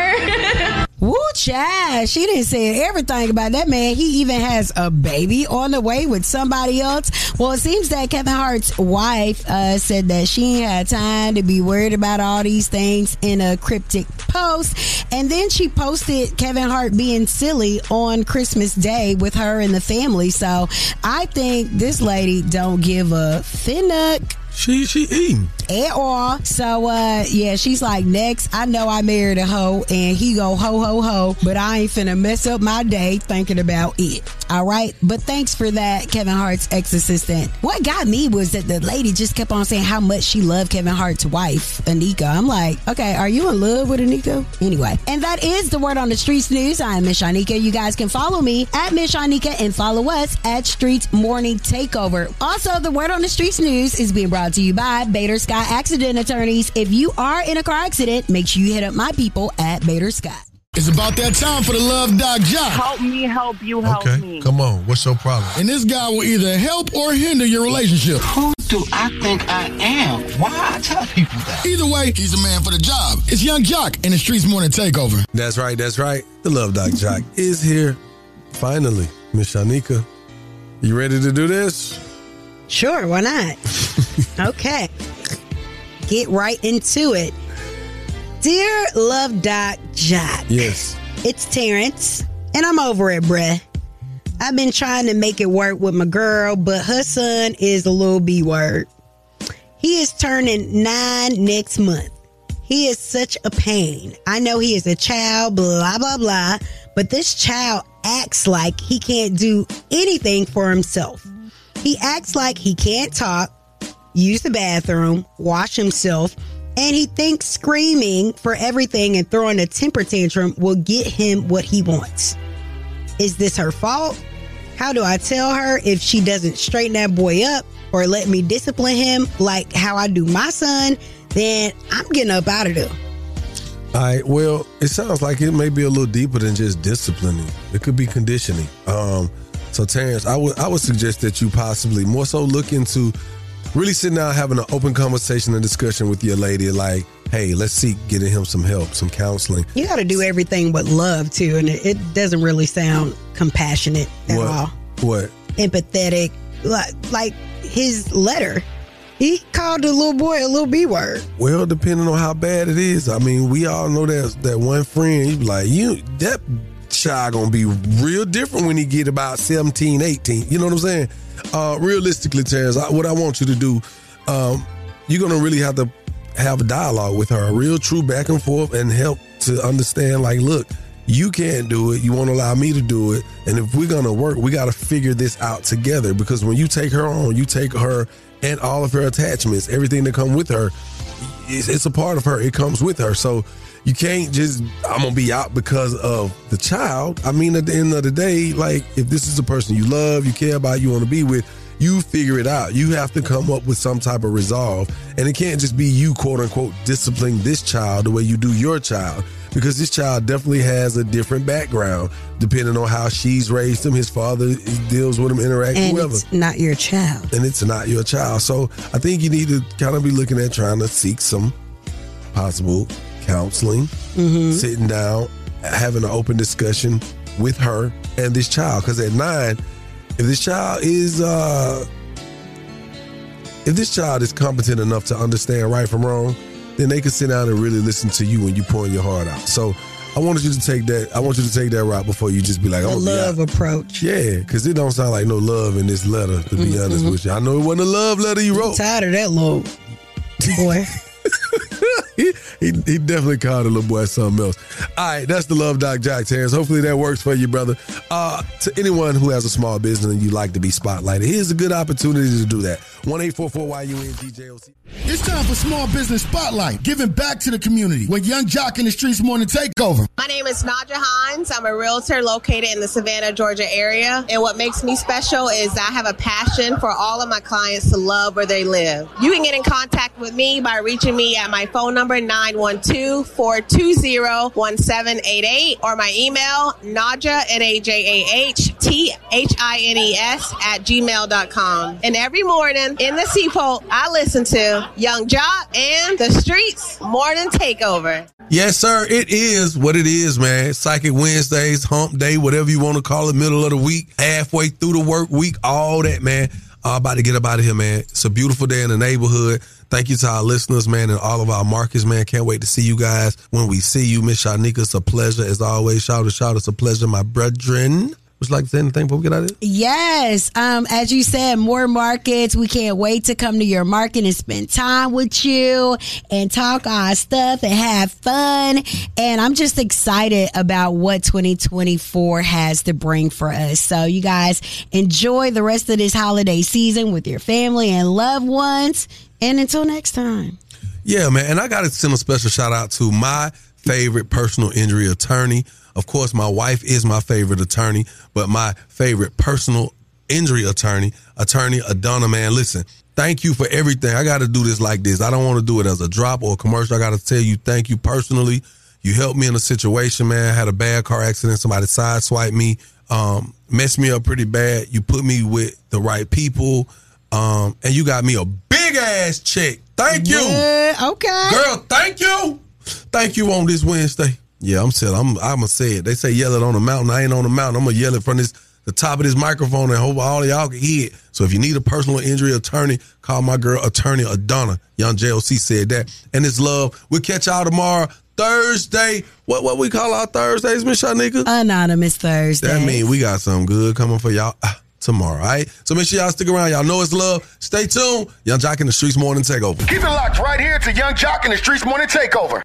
Woo child, she didn't say everything about that man. He even has a baby on the way with somebody else. Well, it seems that Kevin Hart's wife uh, said that she had time to be worried about all these things in a cryptic post. And then she posted Kevin Hart being silly on Christmas Day with her and the family. So I think this lady don't give a finnuck. She she eating. At all. So uh yeah, she's like, next, I know I married a hoe and he go ho ho ho, but I ain't finna mess up my day thinking about it. All right. But thanks for that, Kevin Hart's ex assistant. What got me was that the lady just kept on saying how much she loved Kevin Hart's wife, Eniko. I'm like, okay, are you in love with Eniko? Anyway. And that is the word on the streets news. I am Miss Shanika. You guys can follow me at Miss Shanika and follow us at Streetz Morning Takeover. Also, the word on the streets news is being brought to you by Bader Scott Accident Attorneys. If you are in a car accident, make sure you hit up my people at Bader Scott. It's about that time for the Love Doc Joc. Help me help you help Okay, me. come on. What's your problem? And this guy will either help or hinder your relationship. Who do I think I am? Why I tell people that? Either way, he's a man for the job. It's Yung Joc in the Streetz Morning Takeover. That's right. That's right. The Love Doc Joc is here. Finally, Miss Shanika, you ready to do this? Sure, why not? okay. Get right into it. Dear Love Doc Joc. Yes. It's Terrence, and I'm over it, bruh. I've been trying to make it work with my girl, but her son is a little B word. He is turning nine next month. He is such a pain. I know he is a child, blah, blah, blah, but this child acts like he can't do anything for himself. He acts like he can't talk, use the bathroom, wash himself, and he thinks screaming for everything and throwing a temper tantrum will get him what he wants. Is this her fault? How do I tell her if she doesn't straighten that boy up or let me discipline him like how I do my son? Then I'm getting up out of there. All right. Well, it sounds like it may be a little deeper than just disciplining. It could be conditioning. Um, so Terrence, I would I would suggest that you possibly more so look into really sitting down having an open conversation and discussion with your lady, like, hey, let's seek getting him some help, some counseling. You got to do everything with love too, and it, it doesn't really sound compassionate at what? all. What? Empathetic, like like his letter. He called the little boy a little b word. Well, depending on how bad it is, I mean, we all know that that one friend, you like, you that child gonna be real different when he get about 17, 18. You know what I'm saying? Uh, realistically, Terrence, I, what I want you to do, um, you're gonna really have to have a dialogue with her, a real true back and forth, and help to understand. Like, look, you can't do it. You won't allow me to do it. And if we're gonna work, we got to figure this out together. Because when you take her on, you take her and all of her attachments, everything that come with her. It's, it's a part of her. It comes with her. So you can't just I'm gonna be out because of the child. I mean, at the end of the day, like if this is a person you love, you care about, you want to be with, You figure it out. You have to come up with some type of resolve. And it can't just be you, quote unquote, disciplining this child the way you do your child. Because this child definitely has a different background, depending on how she's raised him. His father deals with him, interacts, And whoever it's not your child. and it's not your child. So I think you need to kind of be looking at trying to seek some possible counseling, Mm-hmm. sitting down, having an open discussion with her and this child. Because at nine, if this child is, uh, if this child is competent enough to understand right from wrong, then they can sit down and really listen to you when you pouring your heart out. So. I wanted you to take that. I want you to take that route before you just be like, A "I'm gonna be out." love approach. Yeah, because it don't sound like no love in this letter, to be Mm-hmm. honest with you. I know it wasn't a love letter you wrote. tired of that little boy. he, he, definitely called the little boy something else. All right, that's the Love Doc Joc Terrence. Hopefully that works for you, brother. Uh, to anyone who has a small business and you like to be spotlighted, here's a good opportunity to do that. 1 844 YUN It's time for Small Business Spotlight, giving back to the community with Yung Joc in the Streetz Morning Takeover. My name is Najah Hines. I'm a realtor located in the Savannah, Georgia area. And what makes me special is I have a passion for all of my clients to love where they live. You can get in contact with me by reaching me at my phone number 912-420-1788 or my email Najah, N-A-J-A-H-T-H-I-N-E-S at gmail.com. And every morning in the Seaport, I listen to Yung Joc and the Streetz Morning Takeover. Yes, sir. It is what it is, man. Psychic Wednesdays, hump day, whatever you want to call it, middle of the week, halfway through the work week, all that, man. Uh, about to get up out of here, man. It's a beautiful day in the neighborhood. Thank you to our listeners, man, and all of our markets, man. Can't wait to see you guys when we see you. Miss Shanika, it's a pleasure as always. Shout out, shout, out. it's a pleasure, my brethren. Would you like to say anything before we get out of here? Yes. Um, as you said, more markets. We can't wait to come to your market and spend time with you and talk our stuff and have fun. And I'm just excited about what 2024 has to bring for us. So you guys enjoy the rest of this holiday season with your family and loved ones. And until next time. Yeah, man. And I got to send a special shout out to my favorite personal injury attorney. Of course, my wife is my favorite attorney, but my favorite personal injury attorney, attorney Adonna, man. Listen, thank you for everything. I got to do this like this. I don't want to do it as a drop or a commercial. I got to tell you, thank you personally. You helped me in a situation, man. I had a bad car accident. Somebody sideswiped me, um, messed me up pretty bad. You put me with the right people, um, and you got me a big ass check. Thank you. Yeah, okay. Girl, thank you. Thank you on this Wednesday. Yeah, I'm saying I'm I'm gonna say it. They say yell it on the mountain. I ain't on the mountain. I'm gonna yell it from this the top of this microphone and hope all of y'all can hear it. So if you need a personal injury attorney, call my girl attorney Adonna. Young JLC said that. And it's love. We'll catch y'all tomorrow. Thursday. What what we call our Thursdays, Miss Shanika? Anonymous Thursday. That means we got something good coming for y'all ah, tomorrow. All right. So make sure y'all stick around. Y'all know it's love. Stay tuned. Yung Joc in the Streetz Morning Takeover. Keep it locked right here to Yung Joc in the Streetz Morning Takeover.